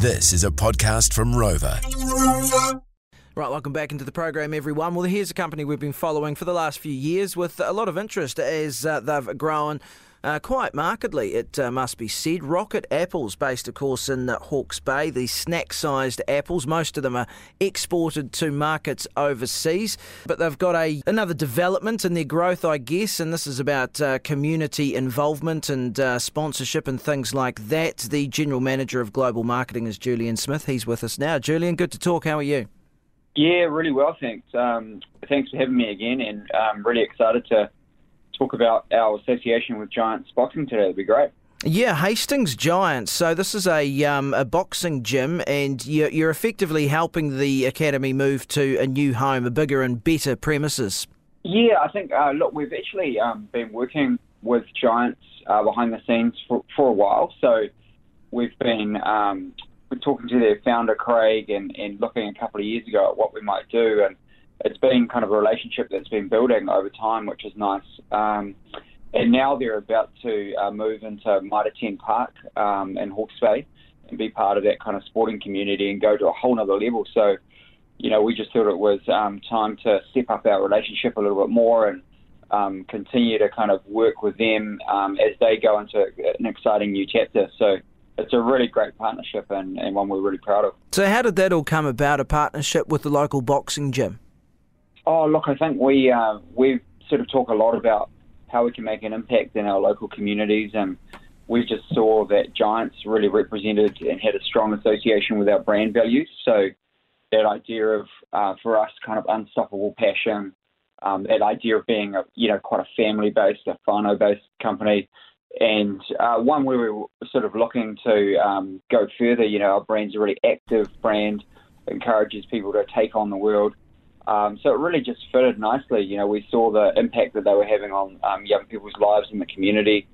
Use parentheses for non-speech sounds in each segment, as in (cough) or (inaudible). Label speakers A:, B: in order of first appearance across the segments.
A: This is a podcast from Rova.
B: Right, welcome back into the program, everyone. Well, here's a company we've been following for the last few years with a lot of interest as uh, they've grown uh, quite markedly, it uh, must be said. Rocket Apples, based, of course, in Hawke's Bay, these snack sized apples. Most of them are exported to markets overseas, but they've got a another development in their growth, I guess, and this is about uh, community involvement and uh, sponsorship and things like that. The General Manager of Global Marketing is Julian Smith. He's with us now. Julian, good to talk. How are you?
C: Yeah, really well, thanks. Um, thanks for having me again, and I'm really excited to talk about our association with Giants Boxing today. It'd be great.
B: Yeah, Hastings Giants. So this is a um, a boxing gym, and you're, you're effectively helping the academy move to a new home, a bigger and better premises.
C: Yeah, I think uh, look, we've actually um, been working with Giants uh, behind the scenes for, for a while. So we've been um, we're talking to their founder Craig and, and looking a couple of years ago at what we might do and it's been kind of a relationship that's been building over time, which is nice. Um, and now they're about to uh, move into Mitre 10 Park um, in Hawke's Bay and be part of that kind of sporting community and go to a whole other level. So, you know, we just thought it was um, time to step up our relationship a little bit more and um, continue to kind of work with them um, as they go into an exciting new chapter. So, it's a really great partnership and, and one we're really proud of.
B: So, how did that all come about? A partnership with the local boxing gym?
C: Oh, look, I think we uh, we sort of talk a lot about how we can make an impact in our local communities, and we just saw that Giants really represented and had a strong association with our brand values. So that idea of uh, for us, kind of unstoppable passion, um, that idea of being a you know quite a family-based, a whānau-based company, and uh, one where we were sort of looking to um, go further. You know, our brand's a really active brand, encourages people to take on the world um, so it really just fitted nicely. You know, we saw the impact that they were having on um, young people's lives in the community.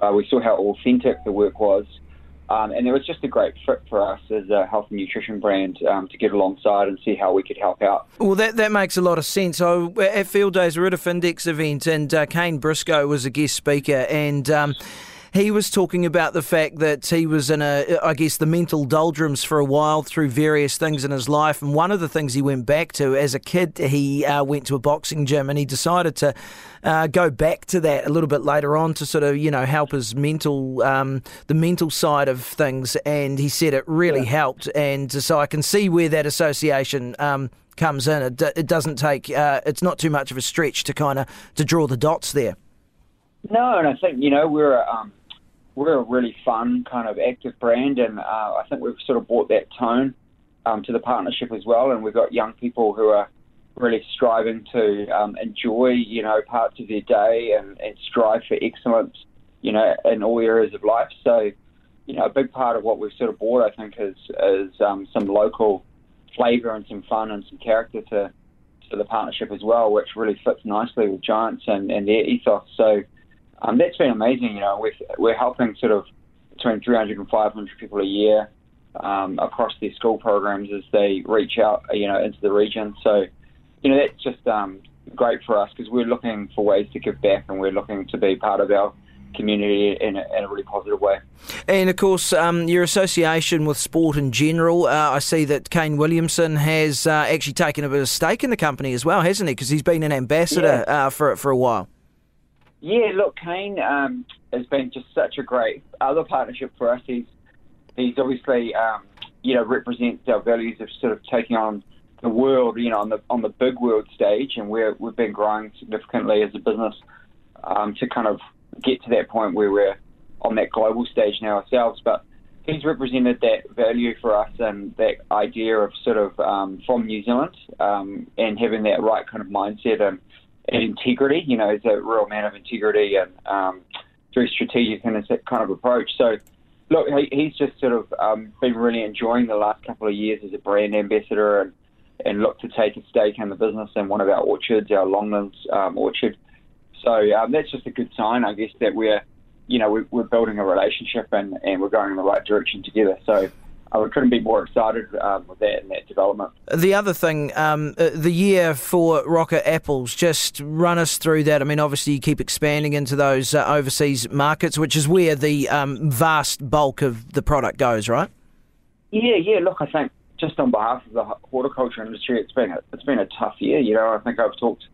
C: Uh, we saw how authentic the work was. Um, and it was just a great fit for us as a health and nutrition brand um, to get alongside and see how we could help out.
B: Well, that, that makes a lot of sense. So at Field Days, we're at a Findex event, and uh, Kane Briscoe was a guest speaker, and um, he was talking about the fact that he was in a, I guess, the mental doldrums for a while through various things in his life. And one of the things he went back to as a kid, he uh, went to a boxing gym and he decided to uh, go back to that a little bit later on to sort of, you know, help his mental, um, the mental side of things. And he said it really yeah. helped. And so I can see where that association. Um, comes in it, it doesn't take uh, it's not too much of a stretch to kind of to draw the dots there
C: no and i think you know we're um, we're a really fun kind of active brand, and uh, I think we've sort of brought that tone um, to the partnership as well. And we've got young people who are really striving to um, enjoy, you know, parts of their day and, and strive for excellence, you know, in all areas of life. So, you know, a big part of what we've sort of brought, I think, is is um, some local flavour and some fun and some character to to the partnership as well, which really fits nicely with Giants and, and their ethos. So um, that's been amazing. You know, we're, we're helping sort of between 300 and 500 people a year um, across their school programs as they reach out, you know, into the region. So, you know, that's just um, great for us because we're looking for ways to give back and we're looking to be part of our community in a, in a, really positive way.
B: And of course, um, your association with sport in general, uh, I see that Kane Williamson has uh, actually taken a bit of stake in the company as well, hasn't he? Because he's been an ambassador yeah. uh, for for a while.
C: Yeah, look, Kane um, has been just such a great other partnership for us. He's he's obviously um, you know represents our values of sort of taking on the world, you know, on the on the big world stage, and we're we've been growing significantly as a business um, to kind of get to that point where we're on that global stage now ourselves. But he's represented that value for us and that idea of sort of um, from New Zealand um, and having that right kind of mindset and and integrity. You know, he's a real man of integrity and um, very strategic in his kind of approach. So, look, he, he's just sort of um, been really enjoying the last couple of years as a brand ambassador and and look to take a stake in the business in one of our orchards, our Longlands um, orchard. So um, that's just a good sign, I guess, that we're, you know, we're, we're building a relationship and, and we're going in the right direction together. So I couldn't be more excited um, with that and that development.
B: The other thing, um, uh, the year for Rocket Apples, just run us through that. I mean, obviously, you keep expanding into those uh, overseas markets, which is where the um, vast bulk of the product goes, right?
C: Yeah, yeah. Look, I think just on behalf of the horticulture industry, it's been a, it's been a tough year. You know, I think I've talked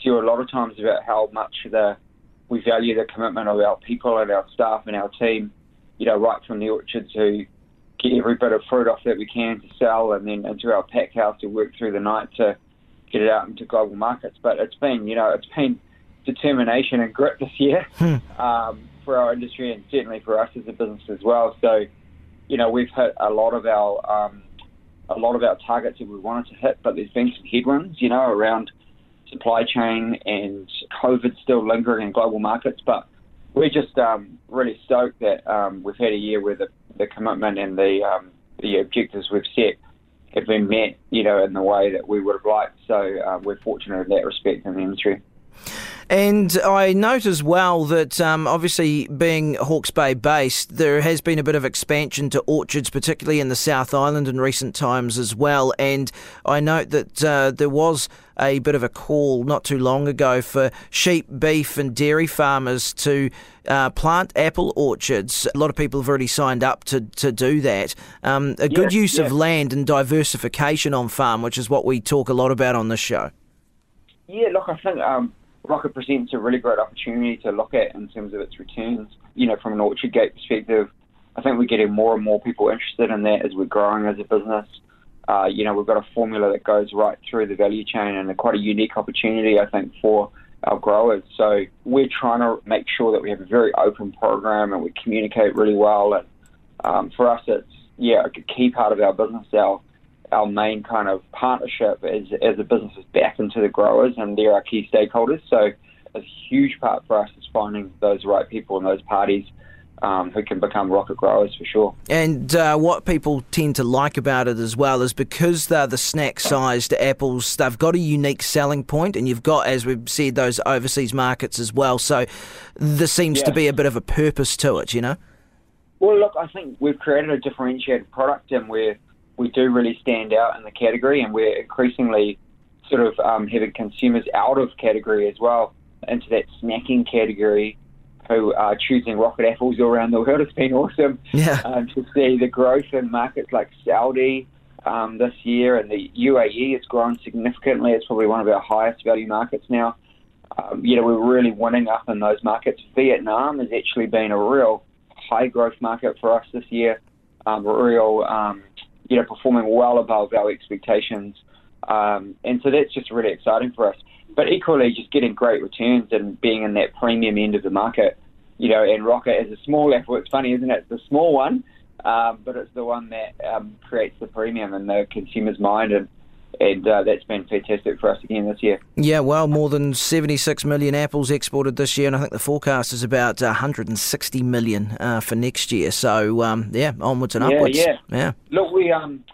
C: to you a lot of times about how much the we value the commitment of our people and our staff and our team. You know, right from the orchard to get every bit of fruit off that we can to sell, and then into our pack house to work through the night to get it out into global markets. But it's been, you know, it's been determination and grit this year hmm. um, for our industry and certainly for us as a business as well. So, you know, we've hit a lot of our um, a lot of our targets that we wanted to hit, but there's been some headwinds, you know, around supply chain and COVID still lingering in global markets. But we're just um, really stoked that um, we've had a year where the, the commitment and the um, the objectives we've set have been met, you know, in the way that we would have liked. So uh, we're fortunate in that respect in the industry.
B: And I note as well that um, obviously being Hawke's Bay based, there has been a bit of expansion to orchards, particularly in the South Island in recent times as well. And I note that uh, there was a bit of a call not too long ago for sheep, beef, and dairy farmers to uh, plant apple orchards. A lot of people have already signed up to, to do that. Um, a good use of land and diversification on farm, which is what we talk a lot about on this show.
C: Yeah, look, I think um, Rocket presents a really great opportunity to look at in terms of its returns. You know, from an orchard gate perspective, I think we're getting more and more people interested in that as we're growing as a business. Uh, you know, we've got a formula that goes right through the value chain and a quite a unique opportunity, I think, for our growers. So we're trying to make sure that we have a very open program and we communicate really well. And um, for us, it's yeah a key part of our business. Our our main kind of partnership as, as a business is back into the growers, and they're our key stakeholders. So a huge part for us is finding those right people and those parties um, who can become rocket growers for sure.
B: And uh, what people tend to like about it as well is because they're the snack sized apples, they've got a unique selling point, and you've got, as we've said, those overseas markets as well. So there seems yeah. to be a bit of a purpose to it, you know?
C: Well, look, I think we've created a differentiated product, and we're we do really stand out in the category, and we're increasingly sort of um, having consumers out of category as well into that snacking category who are choosing rocket apples all around the world. (laughs) It's been awesome
B: yeah.
C: um, to see the growth in markets like Saudi um, this year, and the UAE has grown significantly. It's probably one of our highest value markets now. Um, you know, we're really winning up in those markets. Vietnam has actually been a real high growth market for us this year. Um, real um, you know, performing well above our expectations. Um, and so that's just really exciting for us. But equally, just getting great returns and being in that premium end of the market, you know, and Rocket as a small apple, it's funny, isn't it? It's the small one, um, but it's the one that um, creates the premium in the consumer's mind. And and uh, that's been fantastic for us again this year.
B: Yeah, well, more than 76 million apples exported this year, and I think the forecast is about 160 million uh, for next year. So, um, yeah, onwards and upwards.
C: Yeah,
B: yeah.
C: Look, we um,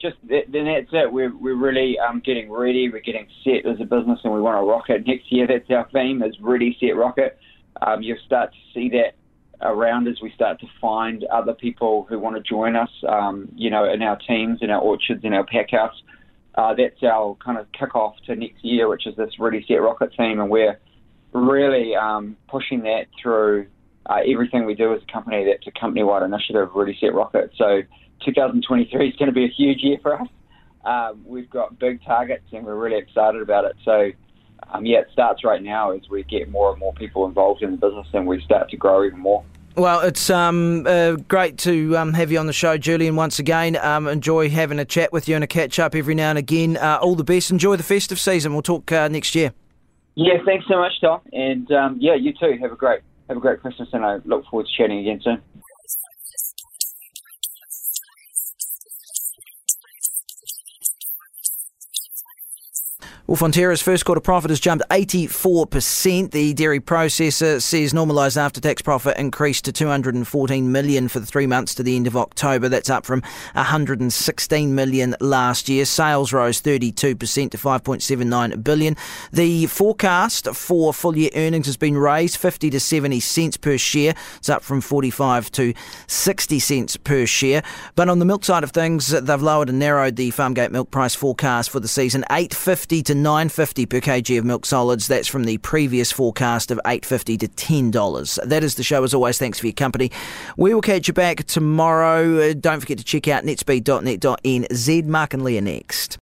C: just then that's it. We're we're really um, getting ready. We're getting set as a business, and we want to rock it next year. That's our theme: is ready, set, rocket. Um, you'll start to see that around as we start to find other people who want to join us. Um, you know, in our teams, in our orchards, in our pack house uh, that's our kind of kick-off to next year, which is this Ready Set Rocket theme, and we're really um, pushing that through uh, everything we do as a company. That's a company-wide initiative, Ready Set Rocket. So 2023 is going to be a huge year for us. Um, we've got big targets, and we're really excited about it. So um, yeah, it starts right now as we get more and more people involved in the business, and we start to grow even more.
B: Well, it's um, uh, great to um, have you on the show, Julian, once again. Um, enjoy having a chat with you and a catch up every now and again. Uh, all the best. Enjoy the festive season. We'll talk uh, next year.
C: Yeah, thanks so much, Tom. And um, yeah, you too. Have a great have a great Christmas, and I look forward to chatting again soon.
B: Fonterra's first quarter profit has jumped 84%. The dairy processor says normalised after tax profit increased to 214 million for the three months to the end of October. That's up from 116 million last year. Sales rose 32% to 5.79 billion. The forecast for full year earnings has been raised 50 to 70 cents per share. It's up from 45 to 60 cents per share. But on the milk side of things, they've lowered and narrowed the Farmgate milk price forecast for the season 850 to 9.50 per kg of milk solids. That's from the previous forecast of 8.50 to $10. That is the show. As always, thanks for your company. We will catch you back tomorrow. Uh, don't forget to check out netspeed.net.nz. Mark and Leah next.